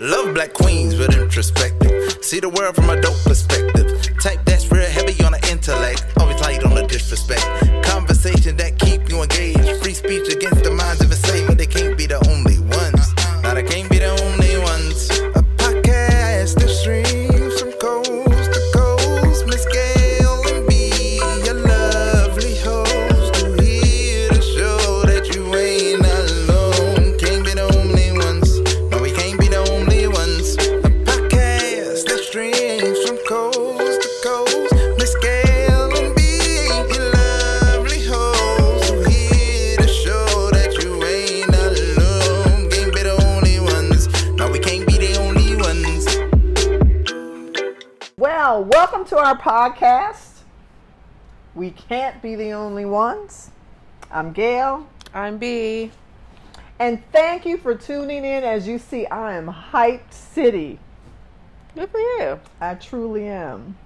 Love black queens with introspective. See the world from a dope perspective. Type that's real heavy on the intellect. Podcast. We can't be the only ones. I'm Gail, I'm B. and thank you for tuning in. As you see, I am hyped city. Good for you. I truly am.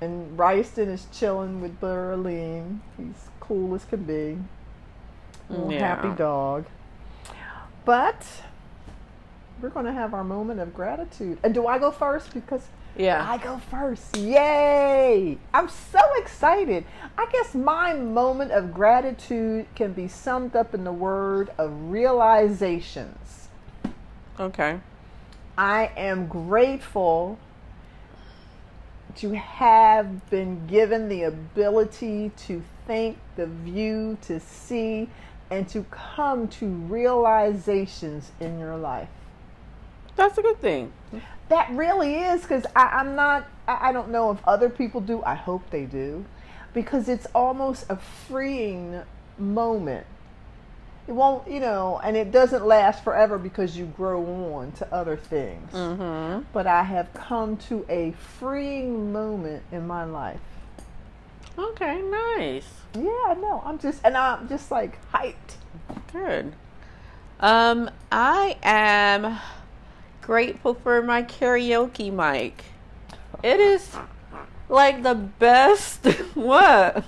And Ryston is chilling with Berlin. He's cool as can be. Yeah. happy dog. But we're going to have our moment of gratitude. And do I go first? Because Yeah. I go first. Yay! I'm so excited. I guess my moment of gratitude can be summed up in the word of realizations. okay. I am grateful to have been given the ability to think, the view, to see, and to come to realizations in your life. That's a good thing. That really is because I'm not, I I don't know if other people do. I hope they do because it's almost a freeing moment. It won't, you know, and it doesn't last forever because you grow on to other things. Mm-hmm. But I have come to a freeing moment in my life. Okay, nice. Yeah, no, I'm just, and I'm just like hyped. Good. Um, I am grateful for my karaoke mic. It is like the best. what?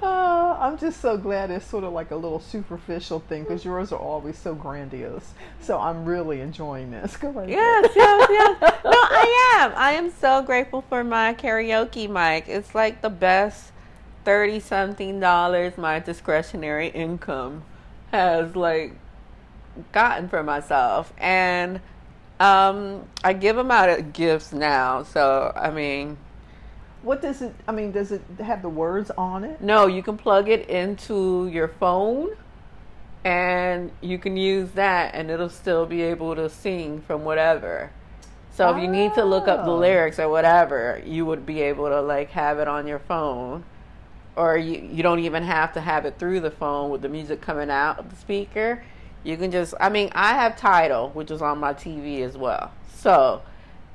Uh, I'm just so glad it's sort of like a little superficial thing because yours are always so grandiose. So I'm really enjoying this. Go right Yes, yes, yes. No, I am. I am so grateful for my karaoke mic. It's like the best thirty something dollars my discretionary income has like gotten for myself. And um I give them out as gifts now. So I mean What does it? I mean, does it have the words on it? no, you can plug it into your phone and you can use that and it'll still be able to sing from whatever. So if you need to look up the Oh. lyrics or whatever, you would be able to like have it on your phone. Or you you don't even have to have it through the phone with the music coming out of the speaker. You can just I mean, I have Tidal, which is on my TV as well. So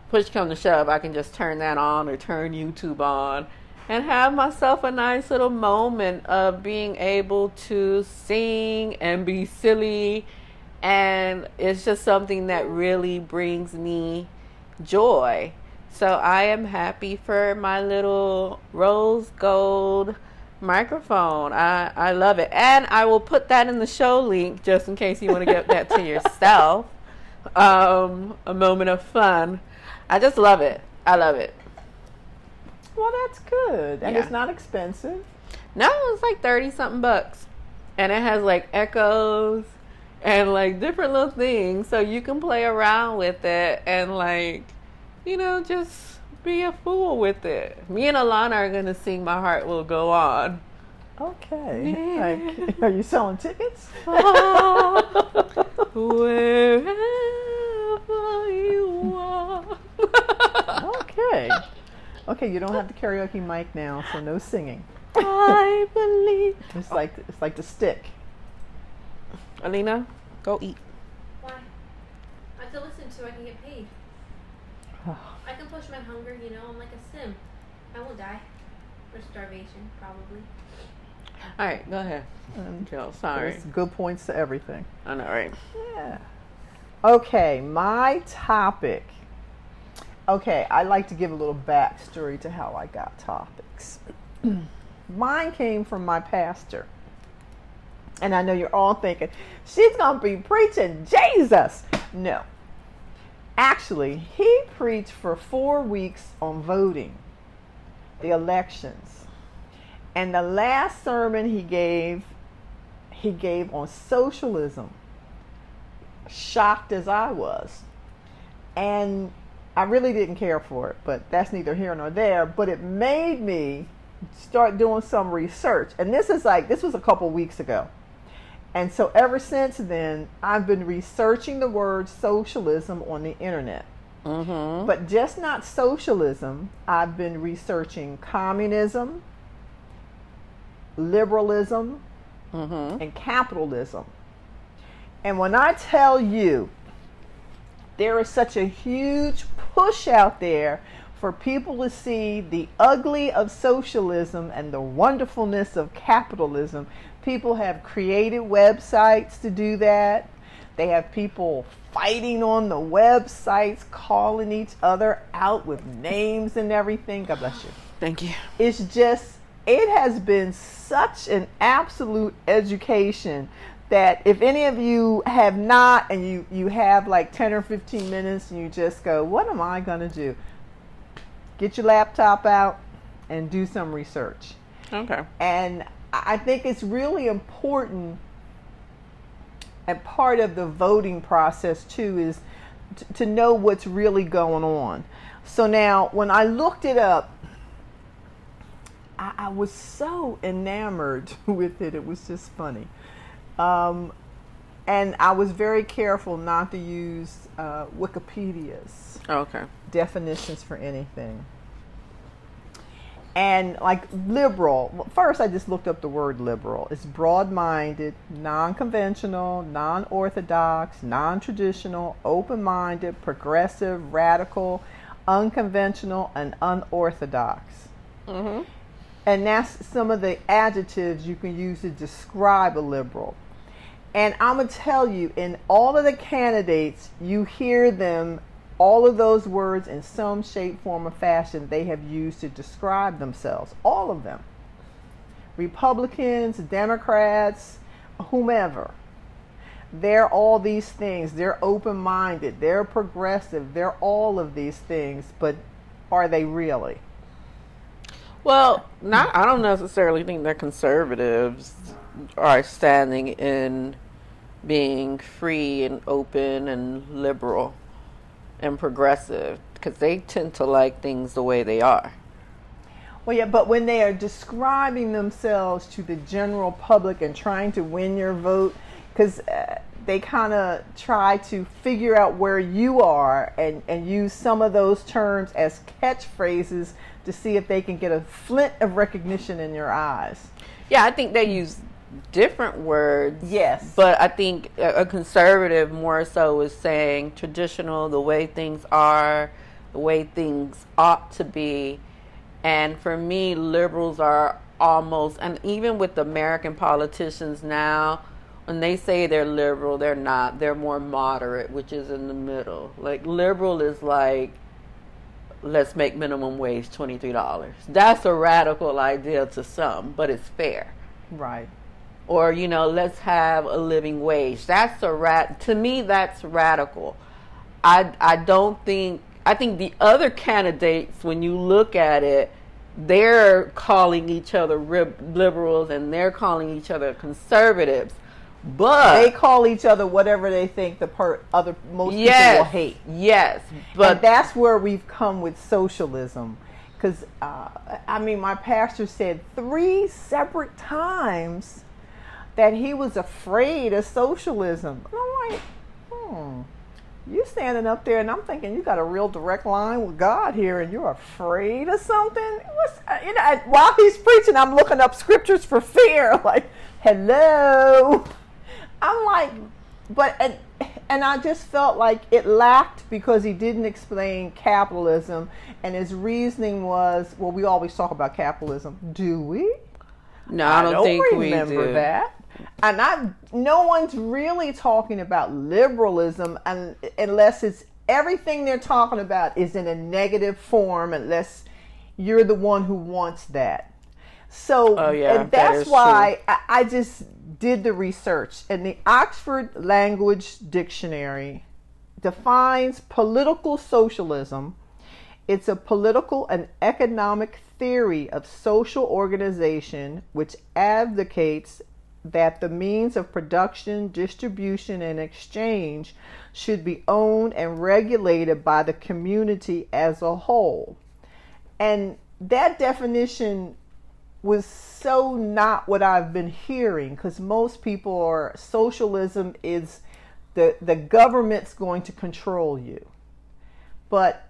push come to shove, I can just turn that on or turn YouTube on and have myself a nice little moment of being able to sing and be silly. And it's just something that really brings me joy. So I am happy for my little rose gold microphone. I, I love it. And I will put that in the show link just in case you want to get that to yourself. Um, a moment of fun. I just love it. I love it. Well, that's good, and Yeah. it's not expensive. No, it's like 30 something bucks. And it has like echoes and like different little things. So you can play around with it and like, you know, just be a fool with it. Me and Alana are going to sing My Heart Will Go On. Okay. Yeah. Like, are you selling tickets? Wherever you are. okay. Okay, you don't have the karaoke mic now, so no singing. I believe. It's like it's like the stick. Alina, go eat. Why? I have to listen to. I can get paid. I can push my hunger. You know, I'm like a sim. I won't die. Or starvation, probably. All right, go ahead. I'm Jill, sorry. there's good points to everything. I know, right? Yeah. Okay, my topic. Okay, I like to give a little backstory to how I got topics. Mine came from my pastor. And I know you're all thinking, she's going to be preaching Jesus. No, Actually, he preached for four weeks on voting, the elections. And the last sermon he gave, he gave on socialism. Shocked as I was. And I really didn't care for it, but that's neither here nor there. But it made me start doing some research. And this is like, this was a couple weeks ago. And so ever since then, I've been researching the word socialism on the internet. Mm-hmm. But just not socialism, I've been researching communism, liberalism, Mm-hmm. and capitalism. And when I tell you there is such a huge push out there for people to see the ugly of socialism and the wonderfulness of capitalism, people have created websites to do that. They have people fighting on the websites, calling each other out with names and everything. God bless you Thank you. it's just it has been such an absolute education that if any of you have not and you you have like 10 or 15 minutes and you just go what am i going to do get your laptop out and do some research Okay. and I think it's really important and part of the voting process too is t- to know what's really going on. So now when I looked it up, I, I was so enamored with it. It was just funny. Um, and I was very careful not to use uh, Wikipedia's Okay. definitions for anything. And like liberal, well, first I just looked up the word liberal. It's broad minded, non conventional, non orthodox, non traditional, open minded, progressive, radical, unconventional, and unorthodox. Mm-hmm. And that's some of the adjectives you can use to describe a liberal. And I'm going to tell you, in all of the candidates, you hear them, all of those words in some shape, form, or fashion they have used to describe themselves. All of them. Republicans, Democrats, whomever. They're all these things. They're open minded. They're progressive. They're all of these things. But are they really? Well, not. I don't necessarily think that conservatives are standing in being free and open and liberal and progressive because they tend to like things the way they are. Well, yeah, but when they are describing themselves to the general public and trying to win your vote, because uh, they kind of try to figure out where you are and, and use some of those terms as catchphrases to see if they can get a flint of recognition in your eyes. Yeah, I think they use different words. Yes. But I think a a conservative more so is saying traditional, the way things are, the way things ought to be. And for me, liberals are almost, and even with American politicians now, when they say they're liberal, they're not. They're more moderate, which is in the middle. Like, liberal is like, let's make minimum wage $23. That's a radical idea to some, but it's fair Right. Or you know let's have a living wage. That's a rat to me that's radical. I i don't think i think the other candidates when you look at it they're calling each other rib- liberals and they're calling each other conservatives but They call each other whatever they think the per- other most people will hate. yes and but that's where we've come with socialism. Because uh, i mean my pastor said three separate times that he was afraid of socialism. And i'm like hmm you standing up there and i'm thinking you got a real direct line with god here and you're afraid of something? What's, uh, you know while he's preaching i'm looking up scriptures for fear. Like hello? I'm like but and, and I just felt like it lacked because he didn't explain capitalism, and his reasoning was, well, we always talk about capitalism, do we? no i don't, think remember we do. that. And I, no one's really talking about liberalism, and unless it's everything they're talking about is in a negative form, unless you're the one who wants that. So Oh, yeah, and that's is why I, I just did the research, and the Oxford Language Dictionary defines political socialism. It's a political and economic theory of social organization which advocates that the means of production, distribution, and exchange should be owned and regulated by the community as a whole. And that definition was so not what I've been hearing because most people are socialism is the the government's going to control you. But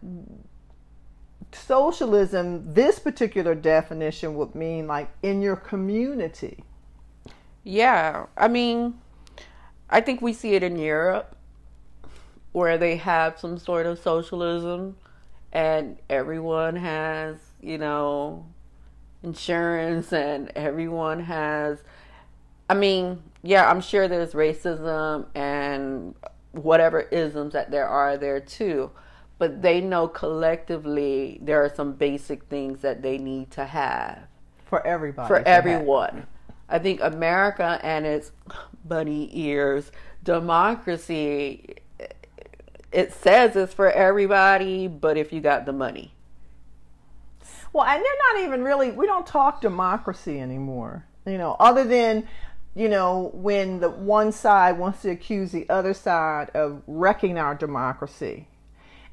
socialism, this particular definition would mean like in your community. Yeah, I mean, I think we see it in Europe where they have some sort of socialism and everyone has, you know, insurance and everyone has I mean, yeah, I'm sure there's racism and whatever isms that there are there too. But they know collectively there are some basic things that they need to have for everybody. For everyone. Have. I think America and its bunny ears democracy it says it's for everybody, but if you got the money. Well, and they're not even really, we don't talk democracy anymore, you know, other than, you know, when the one side wants to accuse the other side of wrecking our democracy.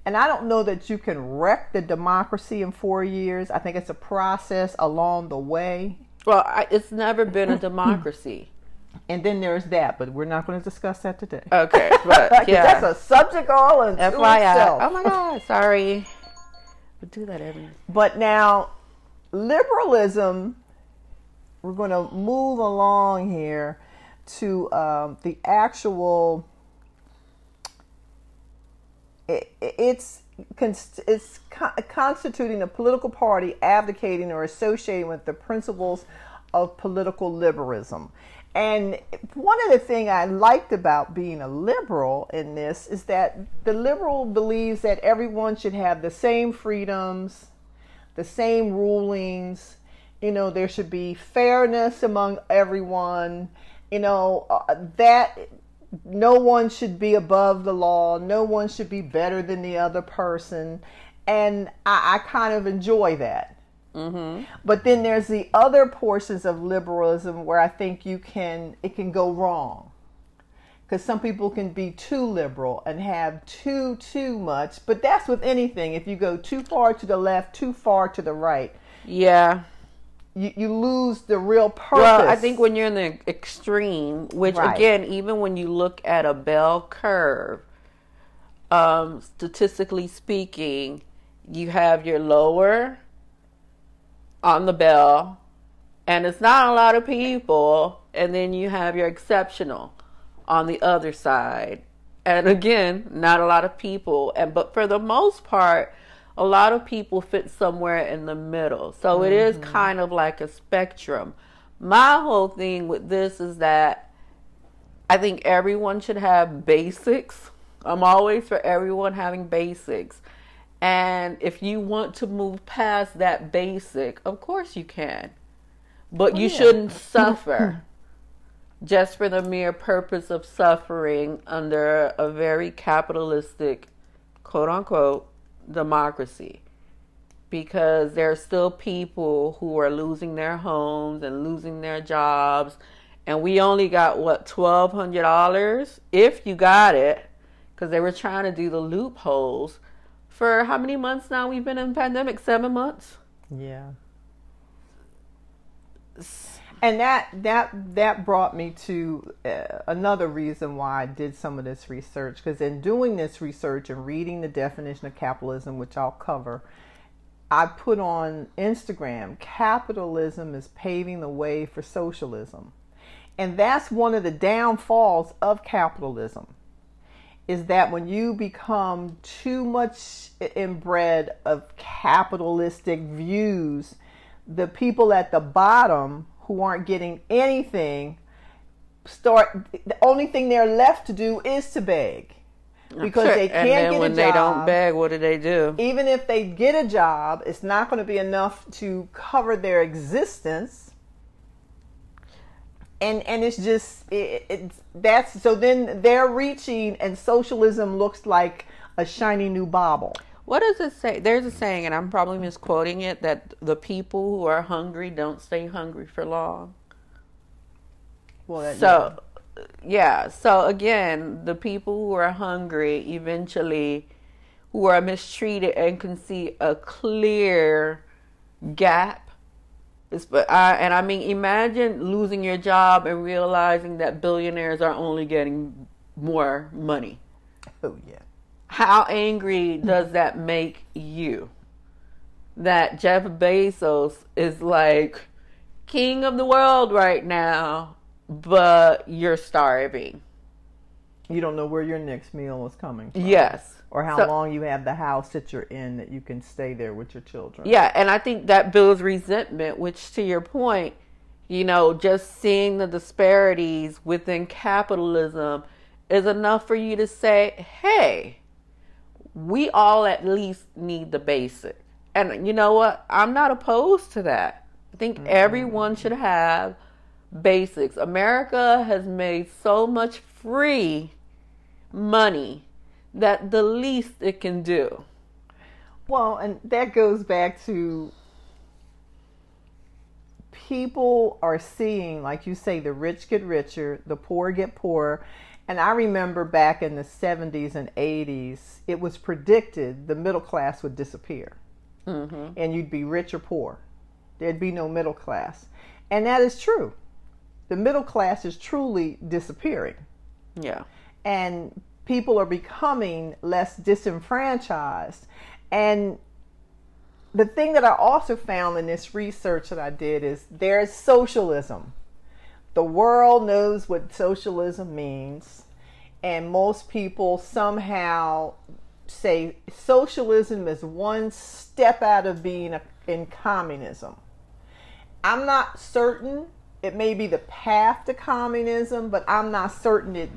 And I don't know that you can wreck the democracy in four years. I think it's a process along the way. Well, I, it's never been a democracy. And then there's that, but we're not going to discuss that today. Okay, but yeah, that's a subject all in itself. Oh my God, sorry. We do that every. But now, liberalism. We're going to move along here to um, the actual. It, it's it's constituting a political party advocating or associating with the principles of political liberalism. And one of the things I liked about being a liberal in this is that the liberal believes that everyone should have the same freedoms, the same rulings. You know, there should be fairness among everyone. You know, uh, that no one should be above the law, no one should be better than the other person. And I, I kind of enjoy that. Mm-hmm. But then there's the other portions of liberalism where I think you can it can go wrong because some people can be too liberal and have too too much. But that's with anything. If you go too far to the left, too far to the right, yeah, you, you lose the real purpose. Well, I think when you're in the extreme, which right. again, even when you look at a bell curve, um, statistically speaking, you have your lower on the bell, and it's not a lot of people, and then you have your exceptional on the other side. And again, not a lot of people, and but for the most part, a lot of people fit somewhere in the middle. So mm-hmm. it is mm-hmm. kind of like a spectrum. My whole thing with this is that I think everyone should have basics. I'm always for everyone having basics. And if you want to move past that basic, of course you can. But oh, you yeah. shouldn't suffer just for the mere purpose of suffering under a very capitalistic, quote unquote, democracy. Because there are still people who are losing their homes and losing their jobs. And we only got, what, $1,200? If you got it, because they were trying to do the loopholes for how many months now we've been in pandemic? Seven months. Yeah. And that that that brought me to uh, another reason why I did some of this research because in doing this research and reading the definition of capitalism, which I'll cover, I put on Instagram capitalism is paving the way for socialism. And that's one of the downfalls of capitalism is that when you become too much inbred of capitalistic views, the people at the bottom who aren't getting anything start the only thing they're left to do is to beg because sure. they can't and then get when a job. they don't beg, what do they do? Even if they get a job, it's not going to be enough to cover their existence. and and it's just it, it's that's so then they're reaching and socialism looks like a shiny new bauble What does it say? There's a saying, and I'm probably misquoting it, that the people who are hungry don't stay hungry for long. well So, yeah. So again, the people who are hungry eventually, who are mistreated and can see a clear gap. It's, but I, and I mean, imagine losing your job and realizing that billionaires are only getting more money. oh yeah How angry does that make you? That Jeff Bezos is like king of the world right now, but you're starving. you don't know where your next meal is coming from Yes. or how So- long you have the house that you're in that you can stay there with your children Yeah, and I think that builds resentment, which to your point, you know, just seeing the disparities within capitalism is enough for you to say, hey, we all at least need the basic. And you know what? I'm not opposed to that. I think mm-hmm. everyone should have basics. America has made so much free money that the least it can do. Well, and that goes back to people are seeing, like you say, the rich get richer, the poor get poorer. And I remember back in the 70s and 80s, it was predicted the middle class would disappear mm-hmm. and you'd be rich or poor. There'd be no middle class. And that is true. The middle class is truly disappearing Yeah. and people are becoming less disenfranchised. And the thing that I also found in this research that I did is there's socialism. The world knows what socialism means, and most people somehow say socialism is one step out of being a, in communism. I'm not certain it may be the path to communism, but I'm not certain it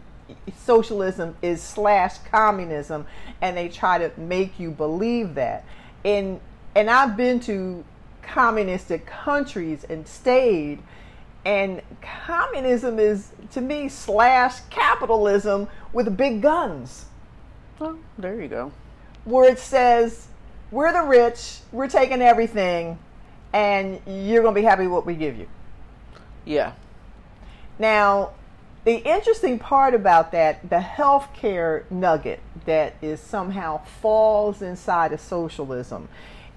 socialism is slash communism and they try to make you believe that. And and I've been to communistic countries and stayed and communism is to me slash capitalism with big guns Well, there you go. where it says we're the rich, we're taking everything, and you're going to be happy with what we give you. Yeah. Now, the interesting part about that, the healthcare nugget that is somehow falls inside of socialism,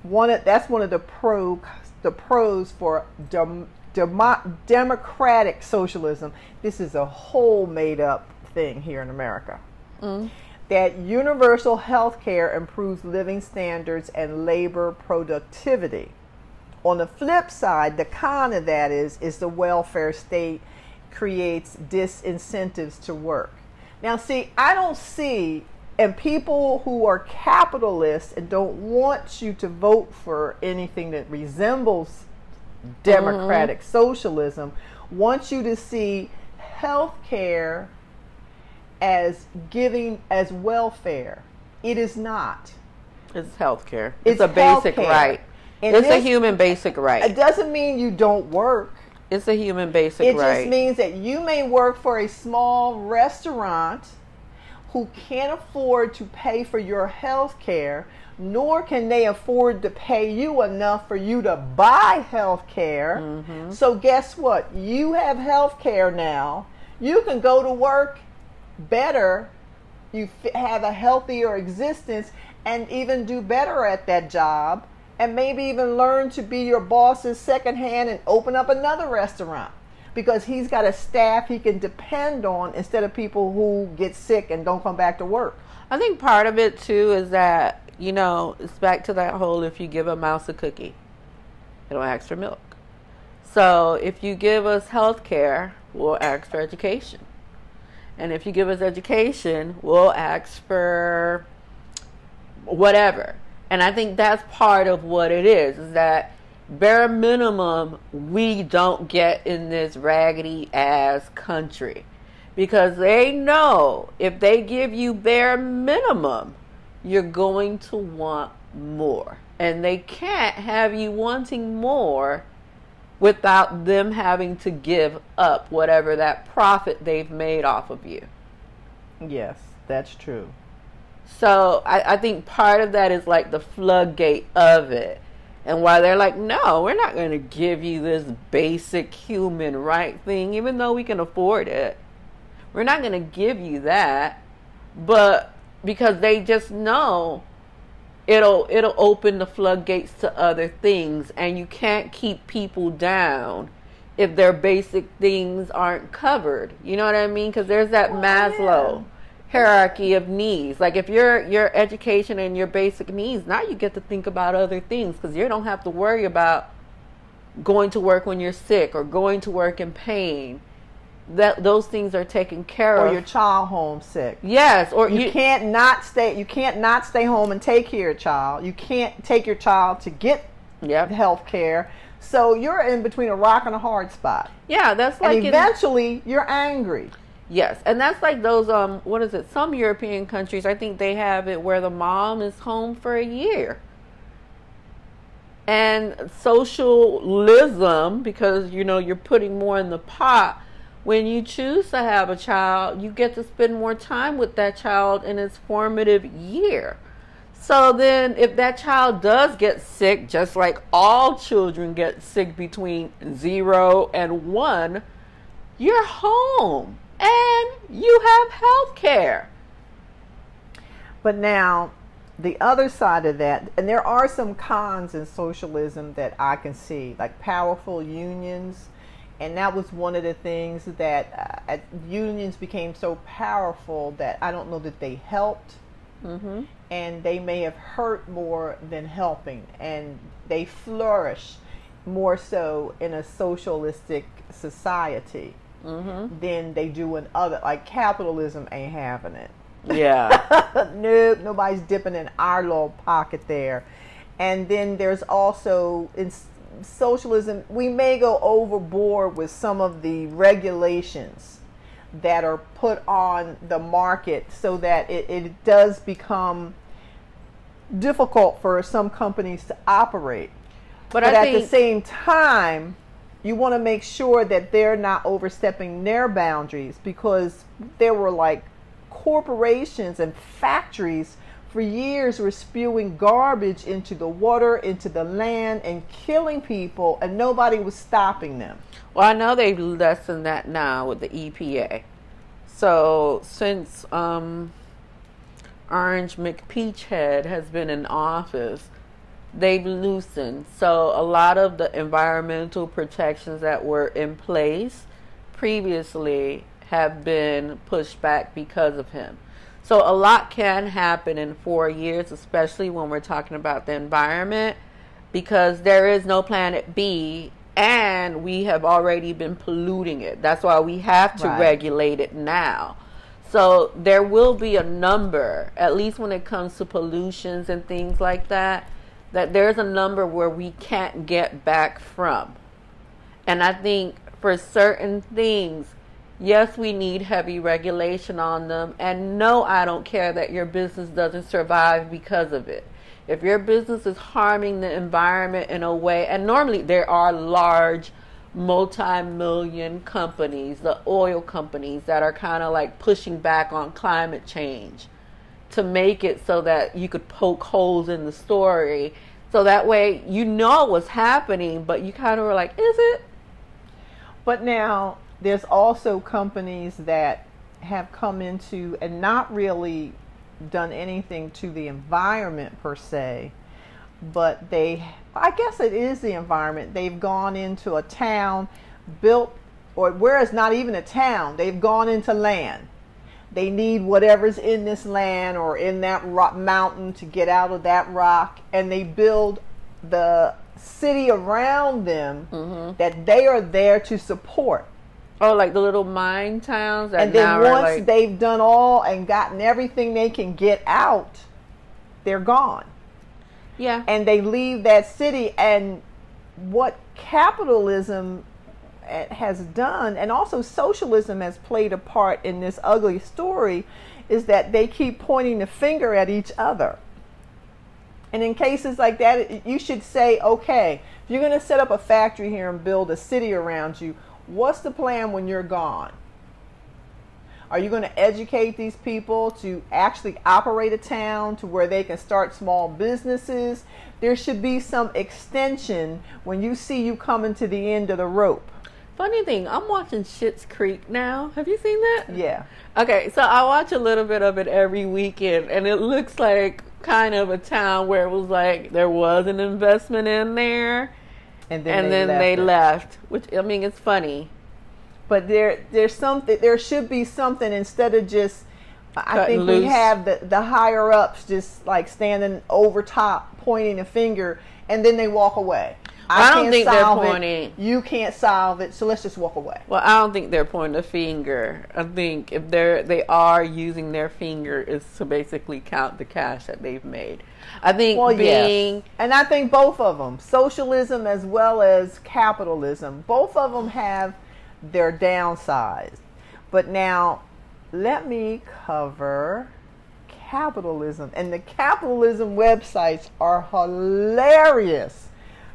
one of, that's one of the pro the pros for dem, demo, democratic socialism. This is a whole made up thing here in America. Mm. That universal health care improves living standards and labor productivity. On the flip side, the con of that is is the welfare state creates disincentives to work. Now, see, I don't see, and people who are capitalists and don't want you to vote for anything that resembles Mm-hmm. democratic socialism wants you to see health care as giving as welfare. It is not. It's health care. It's, It's a basic healthcare. right. And it's a human basic right. It doesn't mean you don't work. It's a human basic It right. It just means that you may work for a small restaurant who can't afford to pay for your health care, nor can they afford to pay you enough for you to buy health care. Mm-hmm. So, guess what? You have health care now. You can go to work better, you f- have a healthier existence, and even do better at that job. And maybe even learn to be your boss's second hand and open up another restaurant because he's got a staff he can depend on instead of people who get sick and don't come back to work. I think part of it too is that, you know, it's back to that whole if you give a mouse a cookie, it'll ask for milk. So if you give us health care, we'll ask for education. And if you give us education, we'll ask for whatever. And I think that's part of what it is, is that bare minimum we don't get in this raggedy ass country. Because they know if they give you bare minimum, you're going to want more. And they can't have you wanting more without them having to give up whatever that profit they've made off of you. Yes, that's true. So I, I think part of that is like the floodgate of it. And why they're like, no, we're not going to give you this basic human right thing, even though we can afford it. We're not going to give you that. But because they just know it'll it'll open the floodgates to other things and you can't keep people down if their basic things aren't covered. You know what I mean? Because there's that Well, Maslow yeah. hierarchy of needs. Like if your your education and your basic needs, now you get to think about other things because you don't have to worry about going to work when you're sick or going to work in pain. That those things are taken care Or of. your child homesick. yes, or You, you, can't not stay. You can't not stay home and take care of your child. You can't take your child to get Yep. health care. So you're in between a rock and a hard spot. Yeah, that's like and in- eventually you're angry. Yes, and that's like those um what is it? Some European countries, I think they have it where the mom is home for a year. And socialism because you know you're putting more in the pot when you choose to have a child, you get to spend more time with that child in its formative year. So then if that child does get sick, just like all children get sick between 0 and 1, you're home and you have health care. But now, the other side of that, and there are some cons in socialism that I can see, like powerful unions. And that was one of the things that uh, unions became so powerful that I don't know that they helped. Mm-hmm. And they may have hurt more than helping. And they flourish more so in a socialistic society Mm-hmm. than they do in other, like capitalism ain't having it. Yeah. nope, nobody's dipping in our little pocket there. And then there's also socialism, we may go overboard with some of the regulations that are put on the market so that it, it does become difficult for some companies to operate. But, But, at the same time, you want to make sure that they're not overstepping their boundaries because there were like corporations and factories for years were spewing garbage into the water, into the land, and killing people, and nobody was stopping them. well, I know they've lessened that now with the EPA. So since um, Orange McPeachhead has been in office, they've loosened. So a lot of the environmental protections that were in place previously have been pushed back because of him. So a lot can happen in four years, especially when we're talking about the environment, because there is no planet B and we have already been polluting it. That's why we have to Right. regulate it now. So there will be a number, at least when it comes to pollutions and things like that, that there's a number where we can't get back from. And I think for certain things, yes, we need heavy regulation on them. And no, I don't care that your business doesn't survive because of it. If your business is harming the environment in a way, and normally there are large multi million companies, the oil companies, that are kind of like pushing back on climate change to make it so that you could poke holes in the story. So that way you know what's happening, but you kind of were like, is it? But now there's also companies that have come into and not really done anything to the environment per se, but they, I guess it is the environment. They've gone into a town, built, or where it's not even a town, they've gone into land. They need whatever's in this land or in that rock mountain to get out of that rock, and they build the city around them mm-hmm. that they are there to support. Oh, like the little mine towns that And then once like, they've done all and gotten everything they can get out, they're gone. yeah, And they leave that city. And what capitalism eh, has done, and also socialism has played a part in this ugly story, is that they keep pointing the finger at each other. And in cases like that, you should say, okay, if you're going to set up a factory here and build a city around you, what's the plan when you're gone? Are you going to educate these people to actually operate a town to where they can start small businesses? There should be some extension when you see you coming to the end of the rope. Funny thing, I'm watching Schitt's Creek now. Have you seen that? Yeah. Okay, so I watch a little bit of it every weekend, and it looks like kind of a town where it was like there was an investment in there, And then and they then left they left. Which I mean, it's funny. But there, there's something. There should be something instead of just. I Cutting think we have the the higher ups just like standing over top, pointing a finger, and then they walk away. I don't think they're solve it. pointing. You can't solve it, so let's just walk away. Well, I don't think they're pointing a finger. I think if they're they are using their finger is to basically count the cash that they've made. I think Well, being yes. And I think both of them, socialism as well as capitalism, both of them have their downsides. But now, let me cover capitalism. And the capitalism websites are hilarious.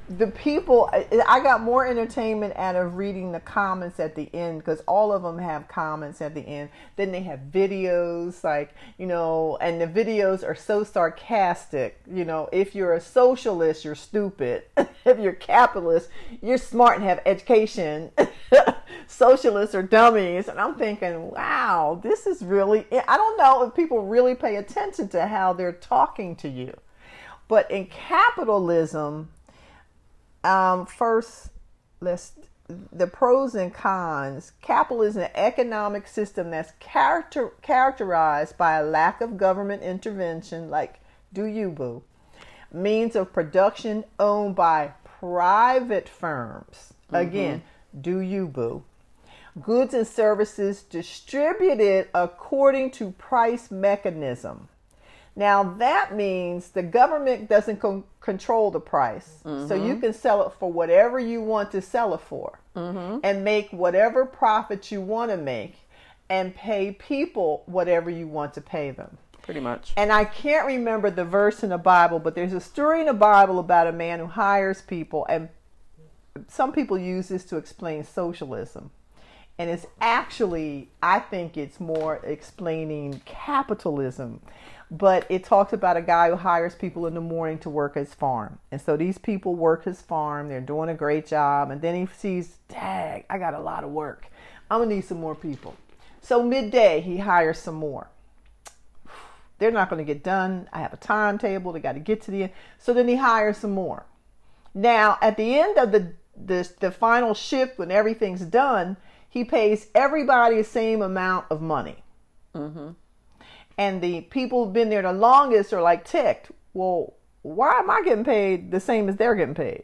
The people, I got more entertainment out of reading the comments at the end because all of them have comments at the end. Then they have videos, like, you know, and the videos are so sarcastic. You know, if you're a socialist, you're stupid. if you're capitalist, you're smart and have education. Socialists are dummies. And I'm thinking, wow, this is really, I don't know if people really pay attention to how they're talking to you. But in capitalism, um, first, let's the pros and cons. Capitalism is an economic system that's character, characterized by a lack of government intervention, like do you boo, means of production owned by private firms. Again, do you boo. Goods and services distributed according to price mechanism. Now that means the government doesn't con- control the price, so you mm-hmm. can sell it for whatever you want to sell it for, mm-hmm. and make whatever profit you want to make, and pay people whatever you want to pay them. pretty much. And I can't remember the verse in the Bible, but there's a story in the Bible about a man who hires people, and some people use this to explain socialism. And it's actually, I think it's more explaining capitalism. But it talks about a guy who hires people in the morning to work his farm. And so these people work his farm, they're doing a great job, and then he sees, dang, I got a lot of work. I'm gonna need some more people. So midday, he hires some more they're not to get done. I have a timetable. They got to get to the end. So then he hires some more. Now, at the end of the, the, the final shift, when everything's done, he pays everybody the same amount of money. Mm-hmm. And the people who've been there the longest are like ticked. Well, why am I getting paid the same as they're getting paid?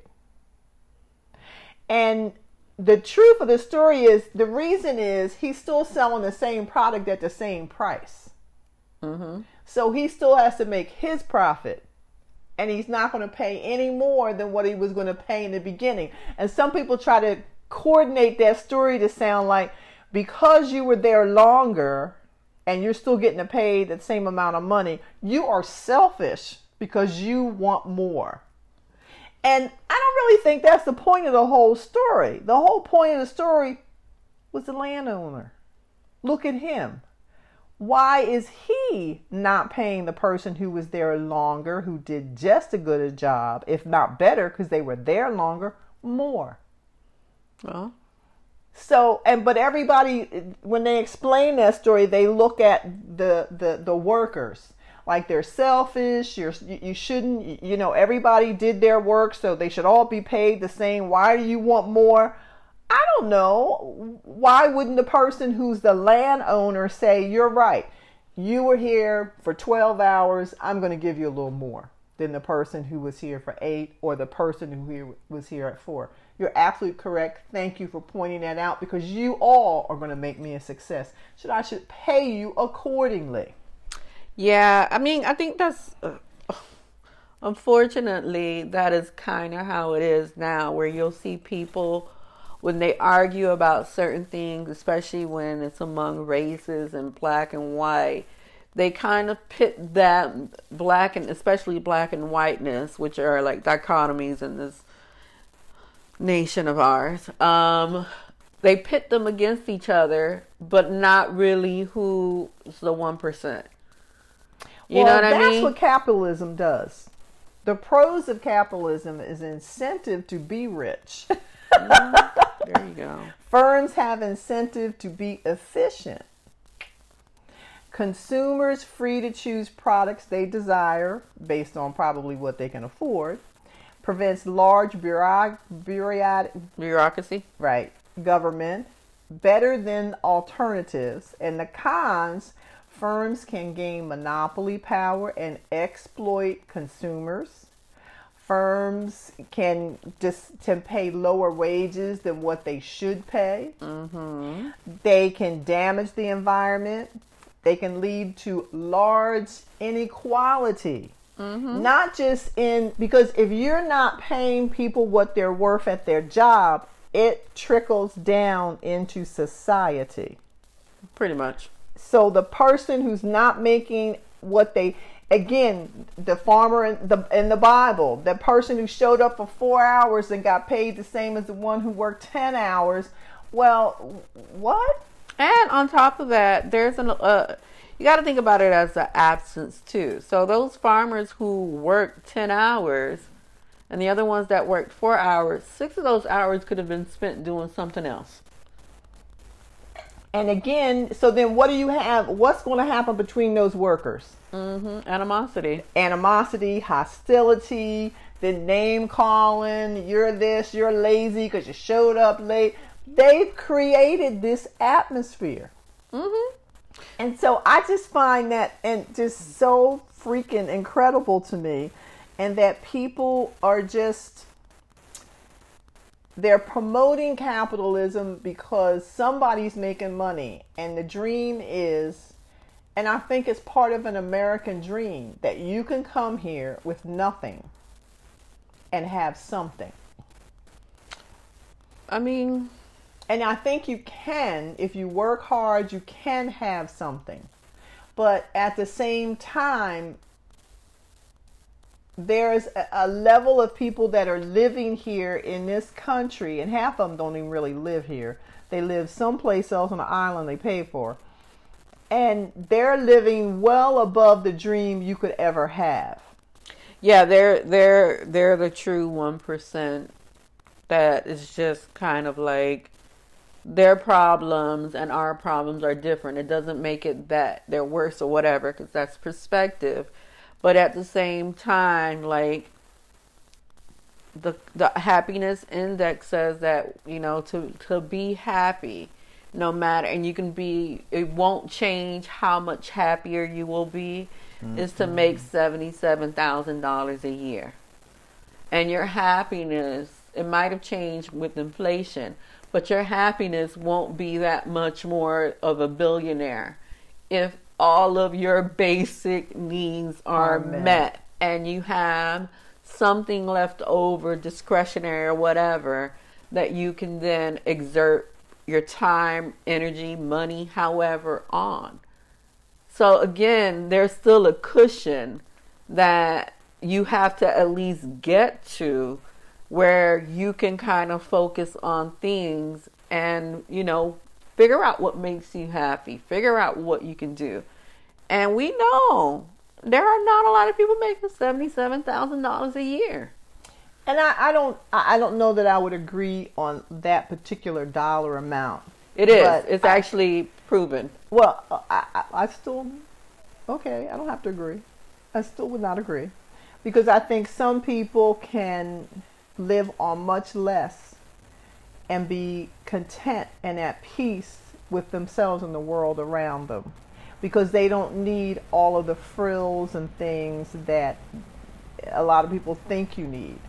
And the truth of the story is the reason is he's still selling the same product at the same price. Mm-hmm. So he still has to make his profit. And he's not going to pay any more than what he was going to pay in the beginning. And some people try to coordinate that story to sound like because you were there longer and you're still getting paid the same amount of money, you are selfish because you want more. And I don't really think that's the point of the whole story. The whole point of the story was the landowner. Look at him. Why is he not paying the person who was there longer, who did just as good a job, if not better, because they were there longer, more? Well, So, and but everybody, when they explain that story, they look at the the the workers like they're selfish. You're you you shouldn't. You know, everybody did their work, so they should all be paid the same. Why do you want more? I don't know. Why wouldn't the person who's the landowner say, "You're right. You were here for 12 hours. I'm going to give you a little more." Than the person who was here for eight or the person who was here at four. You're absolutely correct. Thank you for pointing that out because you all are going to make me a success. Should I should pay you accordingly. yeah, I mean, I think that's uh, unfortunately that is kind of how it is now, where you'll see people when they argue about certain things, especially when it's among races and black and white. they kind of pit that black and especially black and whiteness, which are like dichotomies in this nation of ours. Um, they pit them against each other, but not really who's the one percent. You well, know what I mean? that's what capitalism does. The pros of capitalism is incentive to be rich. there you go. Firms have incentive to be efficient. Consumers free to choose products they desire based on probably what they can afford. Prevents large bureauc- Bureaucracy. right government better than alternatives. And the cons firms can gain monopoly power and exploit consumers. Firms can just to pay lower wages than what they should pay. Mm-hmm. they can damage the environment. They can lead to large inequality not just in because if you're not paying people what they're worth at their job it trickles down into society. Pretty much. so the person who's not making what they again the farmer in the in the bible the person who showed up for four hours and got paid the same as the one who worked 10 hours well what? And on top of that, there's an uh, you got to think about it as an absence too. So those farmers who work ten hours, and the other ones that worked four hours, six of those hours could have been spent doing something else. and again so then what do you have what's going to happen between those workers hmm Animosity. animosity, hostility, the name calling, you're this, you're lazy because you showed up late. They've created this atmosphere. hmm And so I just find that and just so freaking incredible to me and that people are just they're promoting capitalism because somebody's making money and the dream is and I think it's part of an American dream that you can come here with nothing and have something. I mean, And I think you can, if you work hard, you can have something. But at the same time, there's a, level of people that are living here in this country, and half of them don't even really live here. They live someplace else on an island they pay for. And they're living well above the dream you could ever have. yeah, they're they're they're the true one percent that is just kind of like their problems and our problems are different. It doesn't make it that they're worse or whatever because that's perspective. But at the same time, like the the happiness index says that you know to to be happy no matter and you can be it won't change how much happier you will be is to mm-hmm. make $77,000 a year. And your happiness it might have changed with inflation, but your happiness won't be that much more of a billionaire if all of your basic needs are, met. met and you have something left over, discretionary or whatever, that you can then exert your time, energy, money, however, on. So again, there's still a cushion that you have to at least get to where you can kind of focus on things and, you know, figure out what makes you happy, figure out what you can do. And we know there are not a lot of people making $77,000 a year. And I, I don't I don't know that I would agree on that particular dollar amount. It is. It's I- actually proven. Well, I, I, I still, okay, I don't have to agree. I still would not agree. Because I think some people can live on much less and be content and at peace with themselves and the world around them. Because they don't need all of the frills and things that a lot of people think you need.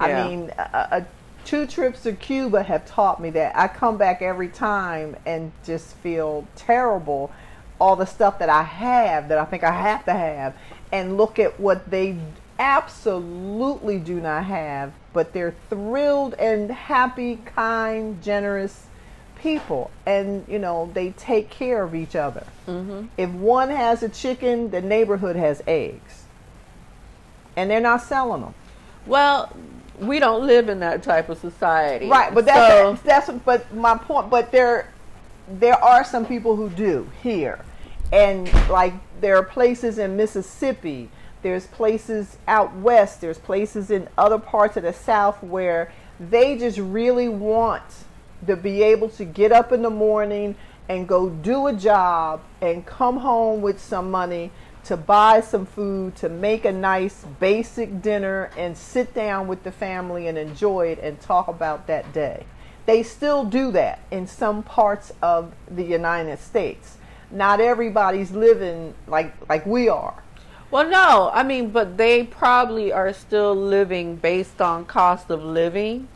Yeah. I mean, a, a, two trips to Cuba have taught me that. I come back every time and just feel terrible. All the stuff that I have that I think I have to have, and look at what they absolutely do not have, but they're thrilled and happy, kind, generous people. And you know they take care of each other. Mm-hmm. if one has a chicken the neighborhood has eggs. And they're not selling them. Well, we don't live in that type of society, right but that's So- that's but my point but there there are some people who do here. And like there are places in mississippi there's places out west there's places in other parts of the south where they just really want to be able to get up in the morning and go do a job and come home with some money to buy some food, to make a nice basic dinner and sit down with the family and enjoy it and talk about that day. They still do that in some parts of the United States. Not everybody's living like like we are. Well, no, I mean, but they probably are still living based on cost of living,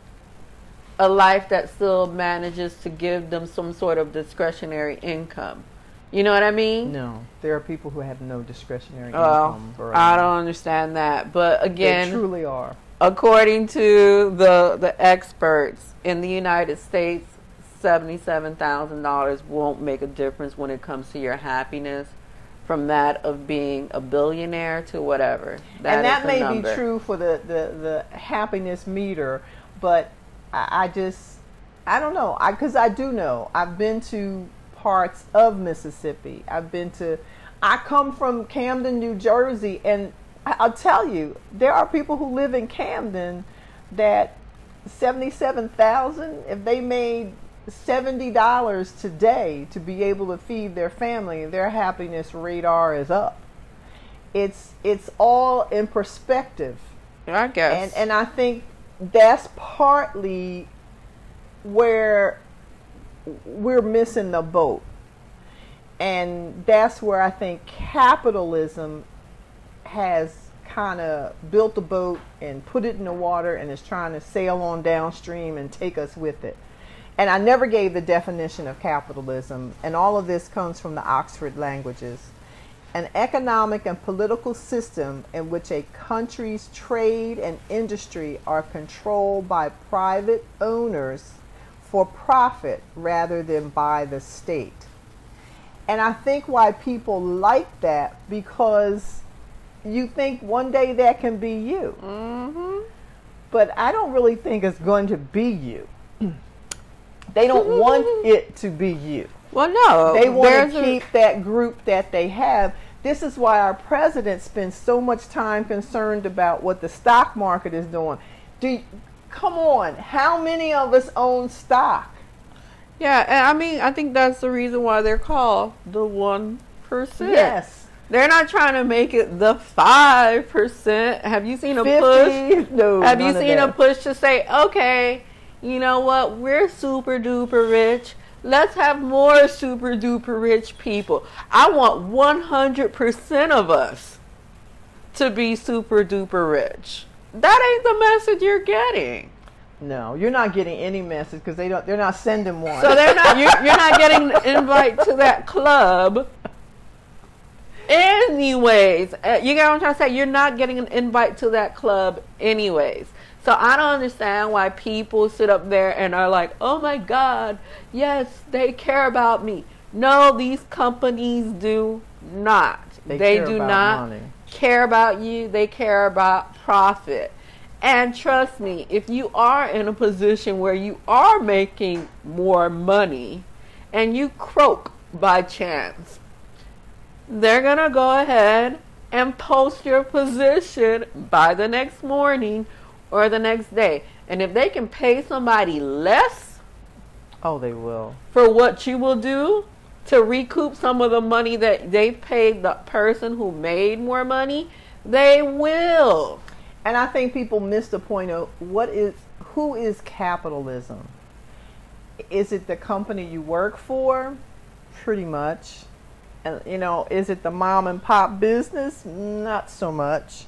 a life that still manages to give them some sort of discretionary income. You know what I mean? No, there are people who have no discretionary Well, income. Uh, I don't understand that, but They again, truly are. according to the the experts in the United States, seventy-seven thousand dollars won't make a difference when it comes to your happiness, from that of being a billionaire to whatever. and that is the may number. be true for the, the, the happiness meter, but I, I just, I don't know. Because I, do know. I've been to parts of Mississippi. I've been to, I come from Camden, New Jersey, and I- I'll tell you, there are people who live in Camden that 77,000, if they made $70 today to be able to feed their family, their happiness radar is up. It's it's all in perspective. I guess. And and I think that's partly where we're missing the boat. And that's where I think capitalism has kind of built the boat and put it in the water and is trying to sail on downstream and take us with it. And I never gave the definition of capitalism, and all of this comes from the Oxford languages. An economic and political system in which a country's trade and industry are controlled by private owners for profit rather than by the state. And I think why people like that because you think one day that can be you. hmm But I don't really think it's going to be you. they don't want it to be you. Well, no. They want to a- keep that group that they have. This is why our president spends so much time concerned about what the stock market is doing. Do you, come on, how many of us own stock? Yeah, and I mean, I think that's the reason why they're called the one percent. Yes. They're not trying to make it the five percent. Have you seen a push? No. Have you seen a push to say, okay, you know what? We're super duper rich. Let's have more super duper rich people. I want 100% of us to be super duper rich. That ain't the message you're getting. No, you're not getting any message because they don't. They're not sending one. So they're not. You're, you're not getting an invite to that club. Anyways, uh, you get what I'm trying to say. You're not getting an invite to that club, anyways. So I don't understand why people sit up there and are like, "Oh my God, yes, they care about me." No, these companies do not. They They, care do about not money. care about you. They care about profit. And trust me, if you are in a position where you are making more money and you croak by chance, they're going to go ahead and post your position by the next morning or the next day. And if they can pay somebody less oh, they will. for what you will do to recoup some of the money that they paid the person who made more money, they will. And I think people miss the point of what is who is capitalism? Is it the company you work for? Pretty much. And you know, is it the mom and pop business? Not so much.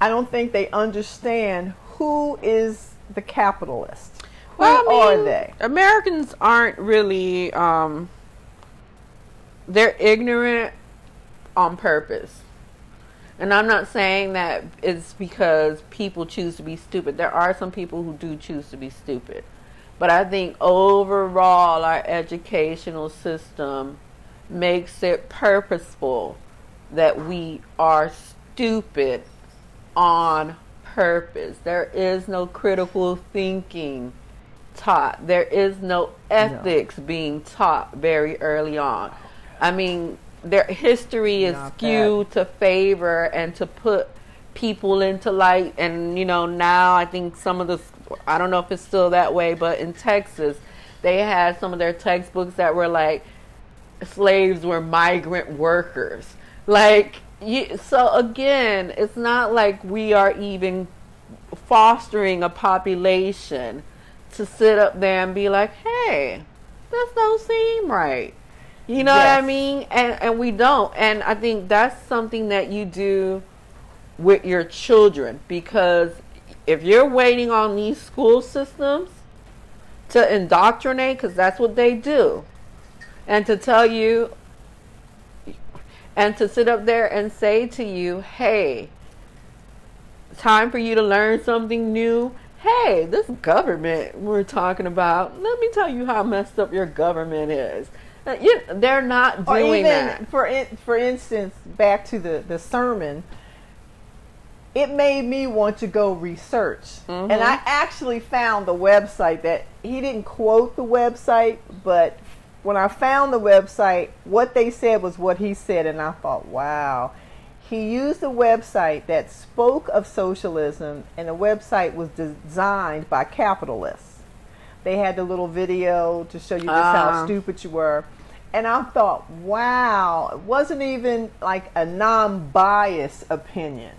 I don't think they understand who is the capitalist. Who Well, I are they? Americans aren't really um they're ignorant on purpose. And I'm not saying that it's because people choose to be stupid. There are some people who do choose to be stupid. But I think overall, our educational system makes it purposeful that we are stupid on purpose. There is no critical thinking taught. There is no ethics no. being taught very early on. I mean, their history is Not skewed that. to favor and to put people into light and you know now I think some of the I don't know if it's still that way but in Texas they had some of their textbooks that were like slaves were migrant workers like you, so again it's not like we are even fostering a population to sit up there and be like hey this don't seem right you know yes. what I mean? And and we don't. And I think that's something that you do with your children because if you're waiting on these school systems to indoctrinate because that's what they do and to tell you and to sit up there and say to you, "Hey, time for you to learn something new." Hey, this government we're talking about, let me tell you how messed up your government is you, they're not doing or even, that. For in, for instance, back to the the sermon, it made me want to go research, mm-hmm. and I actually found the website that he didn't quote the website, but when I found the website, what they said was what he said, and I thought, wow. He used a website that spoke of socialism, and the website was designed by capitalists. They had the little video to show you just uh. how ah. stupid you were and I thought, wow, it wasn't even like a non biased opinion.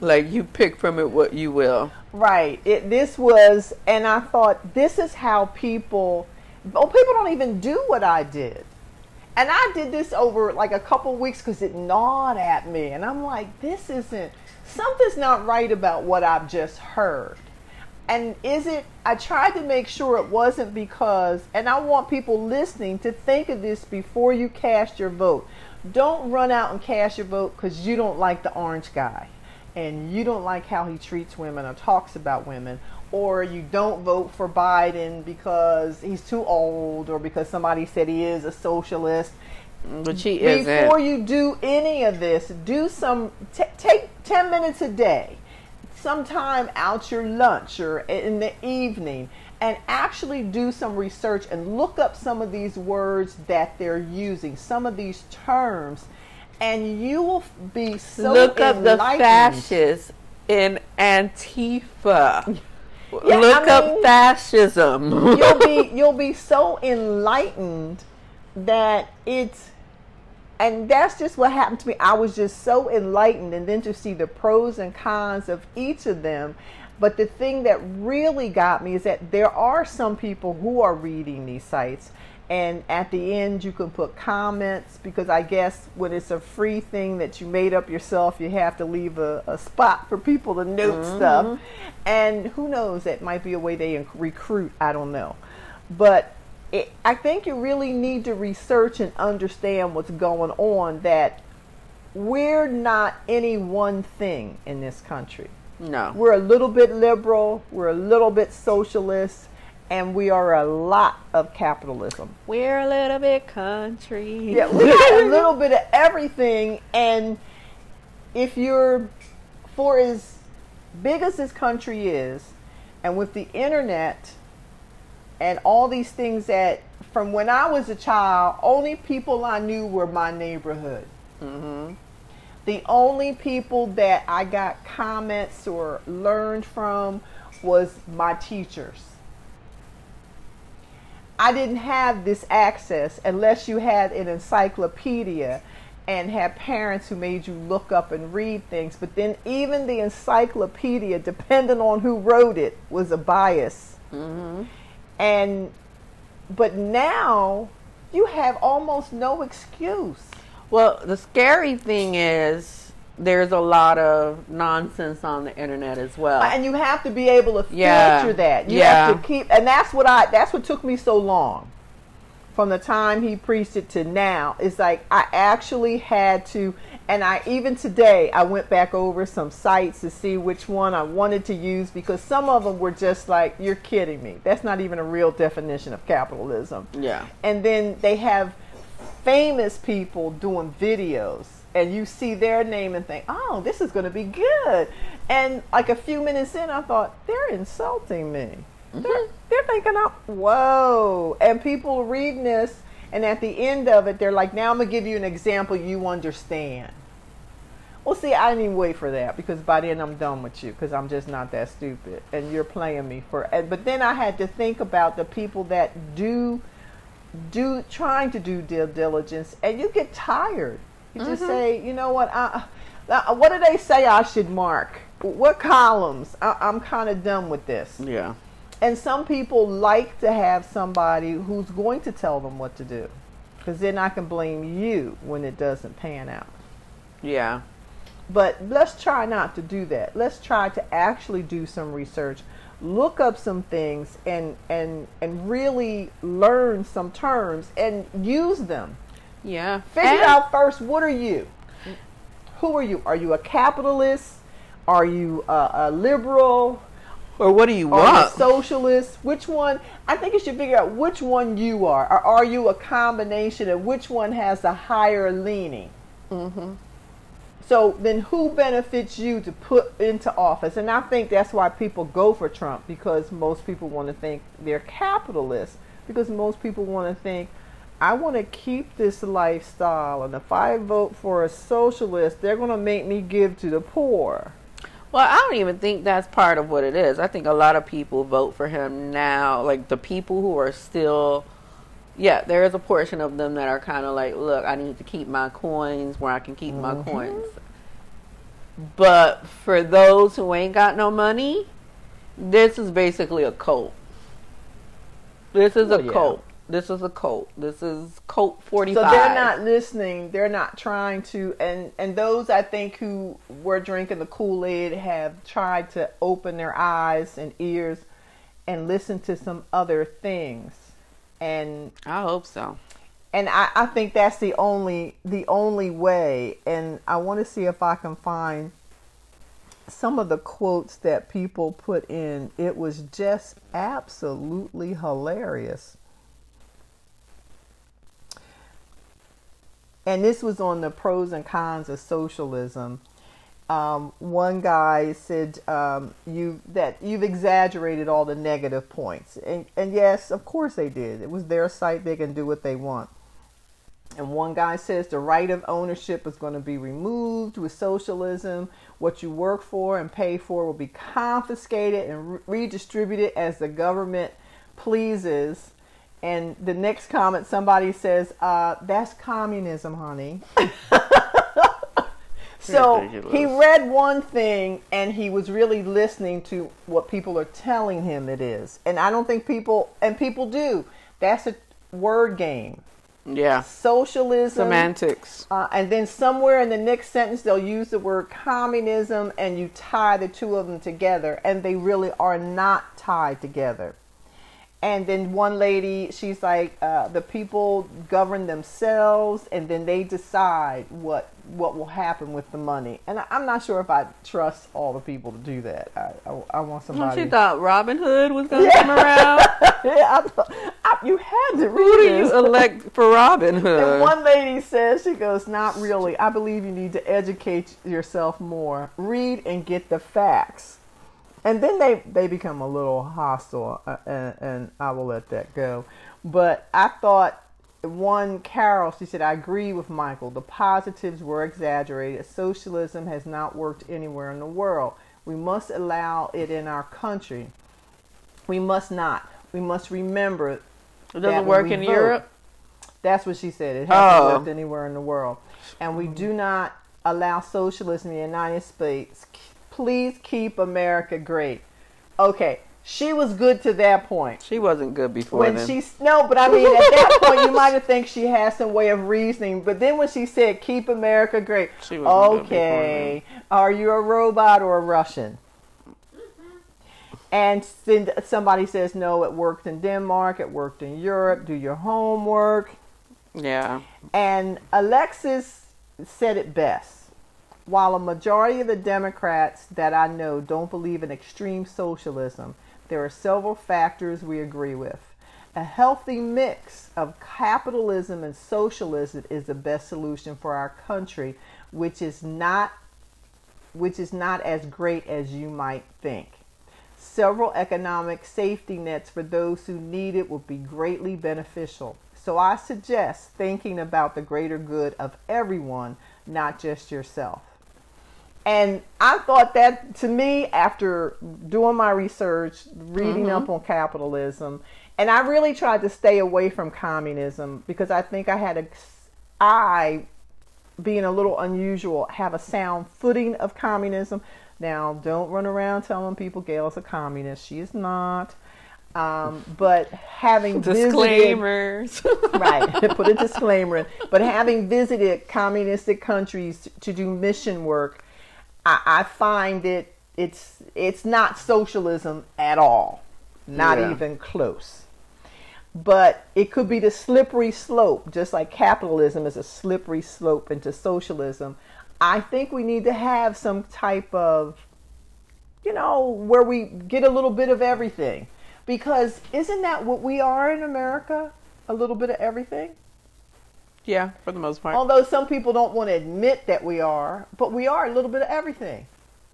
Like you pick from it what you will. Right. It this was and I thought this is how people oh people don't even do what I did. And I did this over like a couple weeks because it gnawed at me. And I'm like, this isn't something's not right about what I've just heard and is it i tried to make sure it wasn't because and i want people listening to think of this before you cast your vote don't run out and cast your vote because you don't like the orange guy and you don't like how he treats women or talks about women or you don't vote for biden because he's too old or because somebody said he is a socialist. But she is before you do any of this do some t- take 10 minutes a day sometime out your lunch or in the evening and actually do some research and look up some of these words that they're using, some of these terms, and you will be so look up the fascists in Antifa. Yeah, look I mean, up fascism. you'll be you'll be so enlightened that it's and that's just what happened to me. I was just so enlightened, and then to see the pros and cons of each of them. But the thing that really got me is that there are some people who are reading these sites, and at the end you can put comments because I guess when it's a free thing that you made up yourself, you have to leave a, a spot for people to note mm-hmm. stuff. And who knows, that might be a way they recruit. I don't know, but it, I think you really need to research and understand what's going on. That we're not any one thing in this country. No. We're a little bit liberal, we're a little bit socialist, and we are a lot of capitalism. We're a little bit country. Yeah, we got a little bit of everything. And if you're, for as big as this country is, and with the internet, and all these things that from when I was a child, only people I knew were my neighborhood. Mm-hmm. The only people that I got comments or learned from was my teachers. I didn't have this access unless you had an encyclopedia and had parents who made you look up and read things. But then, even the encyclopedia, depending on who wrote it, was a bias. Mm-hmm. And but now you have almost no excuse. Well, the scary thing is there's a lot of nonsense on the internet as well. And you have to be able to filter yeah. that. You yeah. have to keep and that's what I that's what took me so long. From the time he preached it to now, it's like I actually had to And I even today I went back over some sites to see which one I wanted to use because some of them were just like, "You're kidding me. That's not even a real definition of capitalism." Yeah. And then they have famous people doing videos and you see their name and think, "Oh, this is going to be good." And like a few minutes in, I thought, "They're insulting me." Mm-hmm. They're, they're thinking, I'm, "Whoa!" And people reading this, and at the end of it, they're like, "Now I'm gonna give you an example you understand." Well, see, I didn't even wait for that because by then I'm done with you because I'm just not that stupid, and you're playing me for. But then I had to think about the people that do do trying to do due diligence, and you get tired. You just mm-hmm. say, you know what? I, what do they say I should mark? What columns? I, I'm kind of done with this. Yeah. And some people like to have somebody who's going to tell them what to do, because then I can blame you when it doesn't pan out. Yeah. But let's try not to do that. Let's try to actually do some research, look up some things, and and and really learn some terms and use them. Yeah. Figure And- out first what are you? Who are you? Are you a capitalist? Are you a, a liberal? Or what do you Are you a want? socialist? Which one? I think you should figure out which one you are. Or are you a combination of which one has the higher leaning? mm-hmm. So then who benefits you to put into office? And I think that's why people go for Trump because most people want to think they're capitalists because most people want to think I want to keep this lifestyle and if I vote for a socialist, they're going to make me give to the poor. Well, I don't even think that's part of what it is. I think a lot of people vote for him now. Like the people who are still, yeah, there is a portion of them that are kind of like, look, I need to keep my coins where I can keep my mm-hmm. coins. But for those who ain't got no money, this is basically a cult. This is Well, a yeah. cult. This is a cult. This is cult forty So they're not listening. They're not trying to, and and those I think who were drinking the Kool Aid have tried to open their eyes and ears and listen to some other things, and I hope so. and I, I think that's the only the only way. And I want to see if I can find some of the quotes that people put in. It was just absolutely hilarious. And this was on the pros and cons of socialism. Um, one guy said um, you that you've exaggerated all the negative points, and and yes, of course they did. It was their site; they can do what they want. And one guy says the right of ownership is going to be removed with socialism. What you work for and pay for will be confiscated and re- redistributed as the government pleases. And the next comment, somebody says, uh, "That's communism, honey." so Ridiculous. he read one thing and he was really listening to what people are telling him it is. And I don't think people and people do. That's a word game. Yeah. Socialism. Semantics. Uh, and then somewhere in the next sentence, they'll use the word communism, and you tie the two of them together, and they really are not tied together. And then one lady, she's like, uh, the people govern themselves, and then they decide what what will happen with the money. And I, I'm not sure if I trust all the people to do that. I I, I want Well, somebody. she thought Robin Hood was going to come around. yeah, I thought, I, you had to read Who do this. you elect for Robin And Hood? one lady says, she goes, not really. I believe you need to educate yourself more. Read and get the facts. And then they, they become a little hostile, uh, and, and I will let that go. But I thought, one Carol, she said, I agree with Michael. The positives were exaggerated. Socialism has not worked anywhere in the world. We must allow it in our country. We must not. We must remember It doesn't work in vote- Europe. That's what she said. It hasn't Oh. worked anywhere in the world. And we do not allow socialism in the United States. Please keep America great. Okay, she was good to that point. She wasn't good before When then. she no, but I mean at that point you might have think she has some way of reasoning. But then when she said "keep America great," She good okay, are you a robot or a Russian? Mm-hmm. And then somebody says no, it worked in Denmark, it worked in Europe. Do your homework. yeah. And Alexis said it best. While a majority of the Democrats that I know don't believe in extreme socialism, there are several factors we agree with. A healthy mix of capitalism and socialism is the best solution for our country, which is not which is not as great as you might think. Several economic safety nets for those who need it would be greatly beneficial. So I suggest thinking about the greater good of everyone, not just yourself. And I thought that to me, after doing my research, reading mm-hmm. up on capitalism, and I really tried to stay away from communism because I think I had a, I, being a little unusual, have a sound footing of communism. Now, don't run around telling people Gail's a communist. She is not. Um, but having disclaimers, visited, right? Put a disclaimer in. But having visited communistic countries to do mission work, I, I find it it's it's not socialism at all, not yeah. even close. But it could be the slippery slope, just like capitalism is a slippery slope into socialism. I think we need to have some type of, you know, where we get a little bit of everything because isn't that what we are in America? A little bit of everything? Yeah, for the most part. Although some people don't want to admit that we are, but we are a little bit of everything.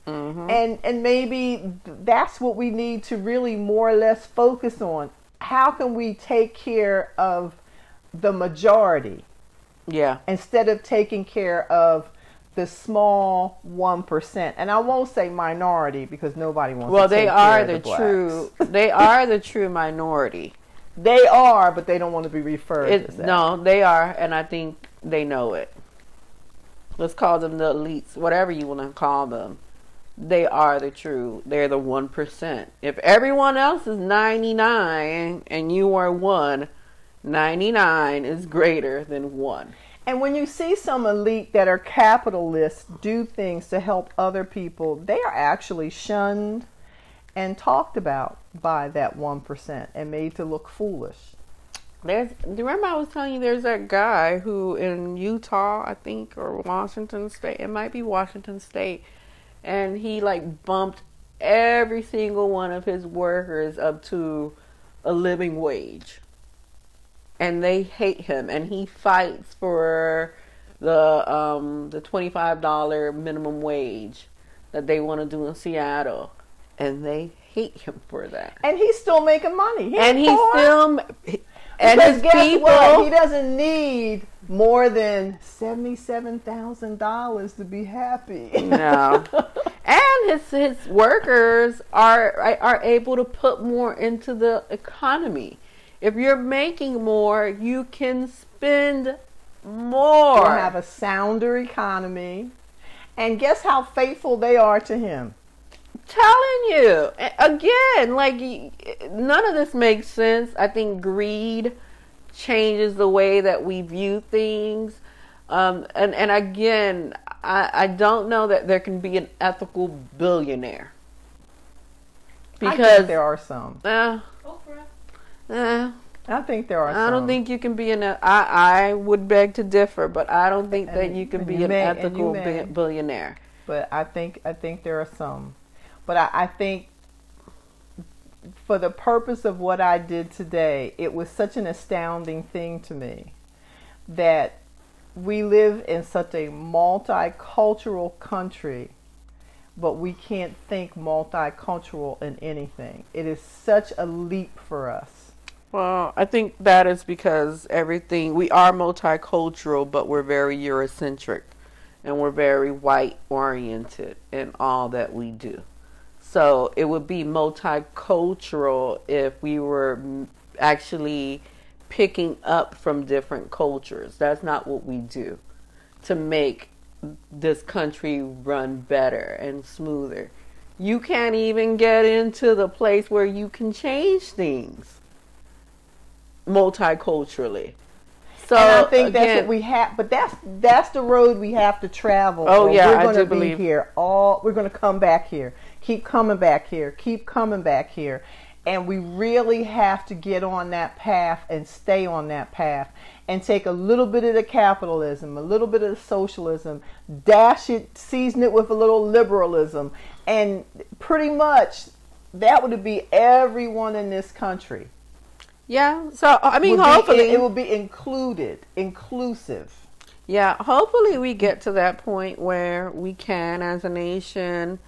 Mm-hmm. And and maybe that's what we need to really more or less focus on. How can we take care of the majority? Yeah. Instead of taking care of the small one percent, and I won't say minority because nobody wants. To Well, they are the, the true. they are the true minority. They are, but they don't want to be referred. It, no, they are, and I think they know it. Let's call them the elites, whatever you want to call them. They are the true. They're the one percent. If everyone else is ninety nine and you are one, ninety nine is greater than one. And when you see some elite that are capitalists do things to help other people, they are actually shunned and talked about by that 1% and made to look foolish. There's, remember I was telling you there's that guy who in Utah, I think, or Washington State, it might be Washington State, and he like bumped every single one of his workers up to a living wage and they hate him and he fights for the um the $25 minimum wage that they want to do in Seattle and they hate him for that. And he's still making money. He's and he's still and because his guess people what? he doesn't need more than seventy-seven thousand dollars to be happy. No, and his his workers are are able to put more into the economy. If you're making more, you can spend more. You have a sounder economy. And guess how faithful they are to him? Telling you. Again, like none of this makes sense. I think greed changes the way that we view things. Um, and, and again, I, I don't know that there can be an ethical billionaire. Because there are some. Uh, uh, I think there are. Some. I don't think you can be an. I I would beg to differ, but I don't think and, that you can be you an may, ethical billionaire. But I think I think there are some, but I, I think for the purpose of what I did today, it was such an astounding thing to me that we live in such a multicultural country but we can't think multicultural in anything. It is such a leap for us. Well, I think that is because everything we are multicultural, but we're very Eurocentric, and we're very white oriented in all that we do. So it would be multicultural if we were actually picking up from different cultures. That's not what we do to make this country run better and smoother. You can't even get into the place where you can change things multiculturally. So and I think again, that's what we have, but that's that's the road we have to travel. Oh yeah, we're going to be believe. here. All we're going to come back here. Keep coming back here. Keep coming back here. And we really have to get on that path and stay on that path and take a little bit of the capitalism, a little bit of the socialism, dash it, season it with a little liberalism, and pretty much that would be everyone in this country. Yeah. So uh, I mean, Would be- hopefully, it, it will be included, inclusive. yeah. Hopefully, we get to that point where we can, as a nation,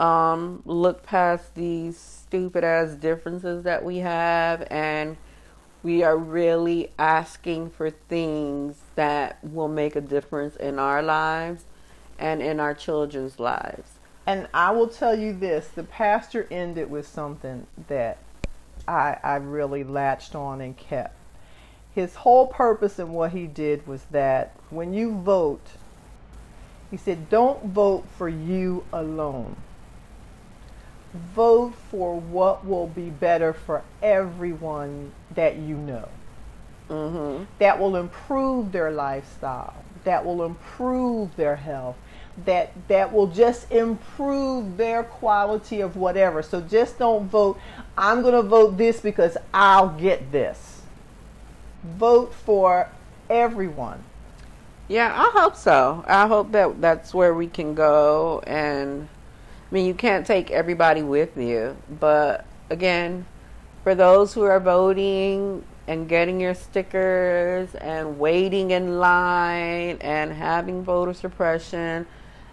um, look past these stupid ass differences that we have, and we are really asking for things that will make a difference in our lives and in our children's lives. And I will tell you this: the pastor ended with something that I, I really latched on and kept. His whole purpose and what he did was that when you vote, he said, don't vote for you alone. Vote for what will be better for everyone that you know. Mm-hmm. That will improve their lifestyle. That will improve their health. That that will just improve their quality of whatever. So just don't vote. I'm going to vote this because I'll get this. Vote for everyone. Yeah, I hope so. I hope that that's where we can go. And I mean, you can't take everybody with you, but again, for those who are voting and getting your stickers and waiting in line and having voter suppression,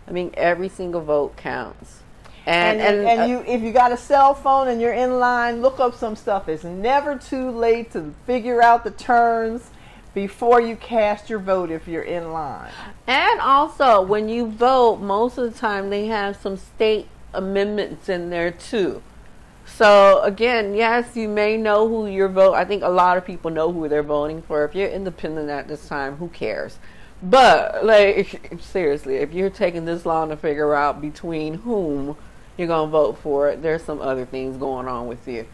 I mean, every single vote counts. And And and, uh, you if you got a cell phone and you're in line, look up some stuff. It's never too late to figure out the terms before you cast your vote if you're in line. And also, when you vote, most of the time they have some state amendments in there too. So again, yes, you may know who you're vote. I think a lot of people know who they're voting for. If you're independent at this time, who cares? But like seriously, if you're taking this long to figure out between whom you're gonna vote for, there's some other things going on with you.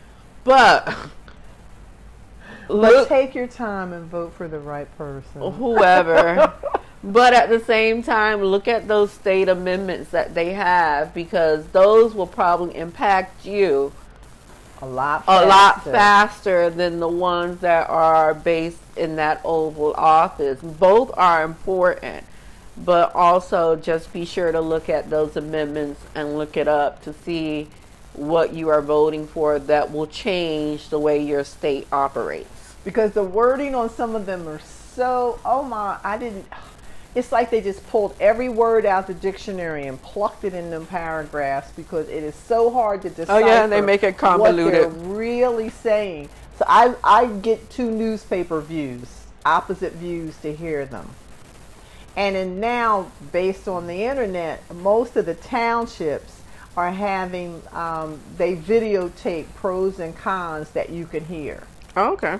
But But look, take your time and vote for the right person. whoever. but at the same time, look at those state amendments that they have because those will probably impact you A lot a lot faster. faster than the ones that are based in that Oval Office. Both are important, but also just be sure to look at those amendments and look it up to see what you are voting for that will change the way your state operates. because the wording on some of them are so oh my I didn't it's like they just pulled every word out the dictionary and plucked it in them paragraphs because it is so hard to decipher. Oh, yeah, they make it convoluted. What they're really saying. So I I get two newspaper views, opposite views to hear them. And then now, based on the internet, most of the townships are having um, they videotape pros and cons that you can hear. Oh, okay.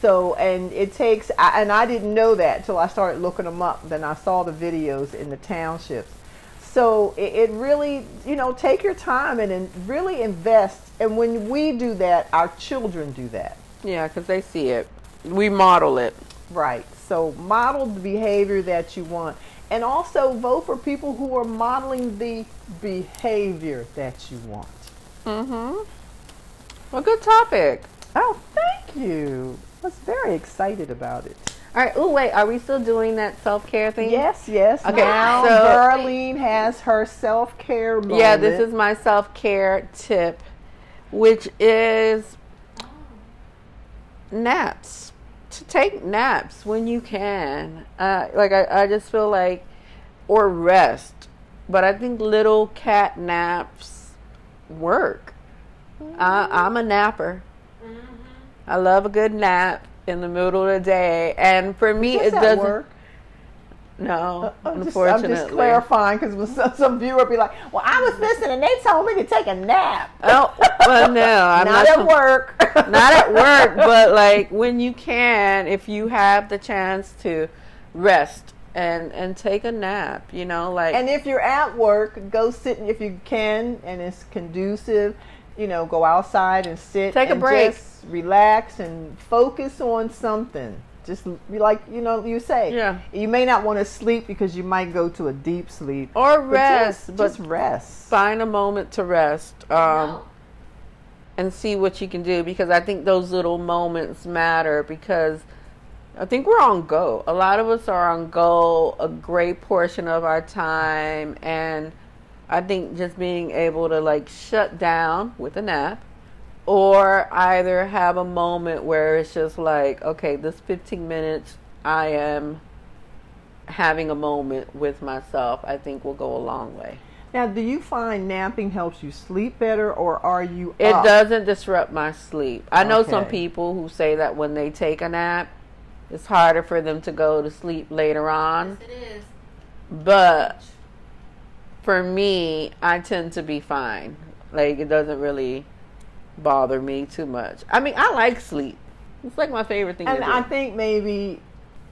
So, and it takes, I- and I didn't know that till I started looking them up. Then I saw the videos in the townships. So it, it really, you know, take your time and, and really invest. And when we do that, our children do that. Yeah, because they see it. We model it. Right. So model the behavior that you want. And also vote for people who are modeling the behavior that you want. Mm-hmm. Well, good topic. Oh, thank you. I was very excited about it. All right. Oh, wait. Are we still doing that self care thing? Yes, yes. Okay, now so- Darlene has her self care moment. Yeah, this is my self care tip, which is naps. To take naps when you can. Uh, like, I, I just feel like, or rest. But I think little cat naps work. I, I'm a napper. I love a good nap in the middle of the day. And for me, it doesn't. work? No, uh, I'm just, unfortunately. I'm just clarifying because some, some viewer be like, "Well, I was listening and they told me to take a nap." Oh, well, no, I'm not, not, at work. not at work, but like when you can, if you have the chance to rest and and take a nap, you know, like And if you're at work, go sit if you can and it's conducive. You know, go outside and sit. Take a break. Just relax and focus on something. Just be like you know you say. Yeah. You may not want to sleep because you might go to a deep sleep. or But rest, just, but just rest. find a moment to rest. Um, no. and see what you can do because I think those little moments matter because I think we're on go. A lot of us are on go a great portion of our time and I think just being able to like shut down with a nap or either have a moment where it's just like, okay, this 15 minutes I am having a moment with myself, I think will go a long way. Now, do you find napping helps you sleep better, or are you? It up? doesn't disrupt my sleep. I know some people who say that when they take a nap, it's harder for them to go to sleep later on. Yes, it is. But for me, I tend to be fine. Like it doesn't really bother me too much. I mean, I like sleep. It's like my favorite thing And to do. I think maybe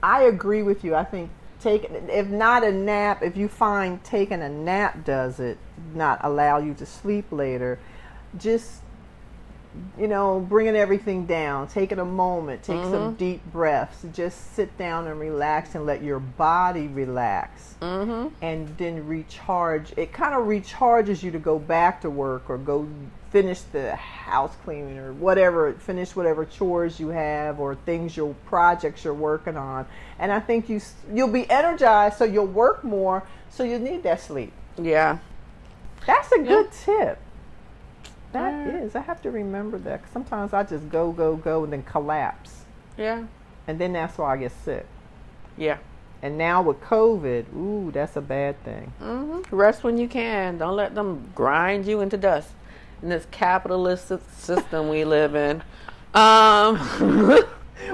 I agree with you. I think taking, if not a nap, if you find taking a nap does it not allow you to sleep later, just you know, bringing everything down, taking a moment, take some deep breaths, just sit down and relax and let your body relax. mm-hmm. and then recharge. It kind of recharges you to go back to work or go finish the house cleaning or whatever, finish whatever chores you have or things your projects you're working on. And I think you you'll be energized, so you'll work more. So you need that sleep. Yeah. That's a good tip. That is. I have to remember that. 'cause sometimes I just go, go, go, and then collapse, Yeah. and then that's why I get sick. Yeah. And now with COVID, ooh, that's a bad thing. Mm-hmm. Rest when you can. Don't let them grind you into dust in this capitalist system we live in. Um,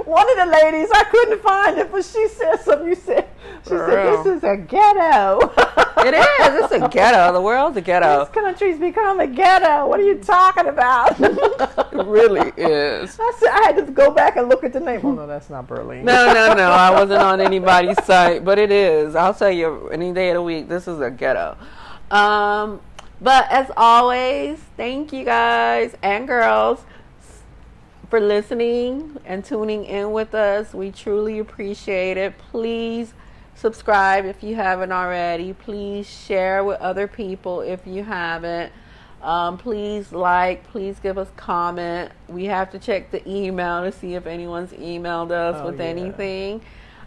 One of the ladies, I couldn't find it, but she said something. You said, she For said, real. this is a ghetto. it is. It's a ghetto. The world's a ghetto. This country's become a ghetto. What are you talking about? It really is. I said, I had to go back and look at the name. Oh, no, that's not Berlin. No, no, no. I wasn't on anybody's site, but it is. I'll tell you any day of the week. This is a ghetto. Um, but as always, thank you guys and girls for listening and tuning in with us. We truly appreciate it. Please subscribe if you haven't already. Please share with other people if you haven't. Um, please like, please give us comment. We have to check the email to see if anyone's emailed us Oh, with yeah. anything.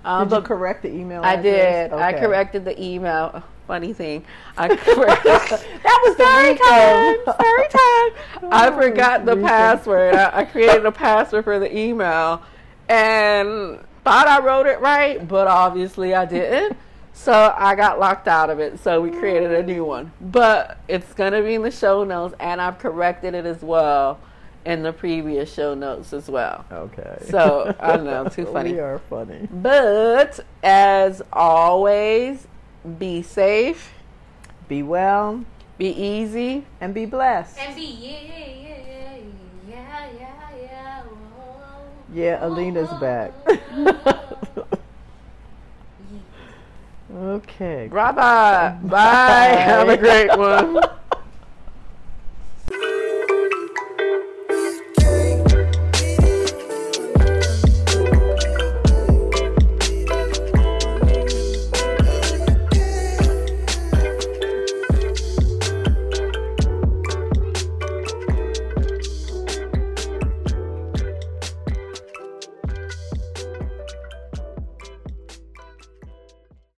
Um, Did you correct the email? I address? did. I corrected the email. Funny thing, I corrected. That was the Story time. Story time. I forgot the password. I, I created a password for the email and thought I wrote it right, but obviously I didn't. So I got locked out of it. So we created a new one. But it's going to be in the show notes, and I've corrected it as well in the previous show notes as well. Okay. So, I don't know, too funny. We are funny. But as always, be safe, Be well be easy. and be blessed. And be yeah, yeah, yeah, yeah, yeah. whoa. Yeah, Alina's oh. back. Okay. Bye bye. Bye. Have a great one.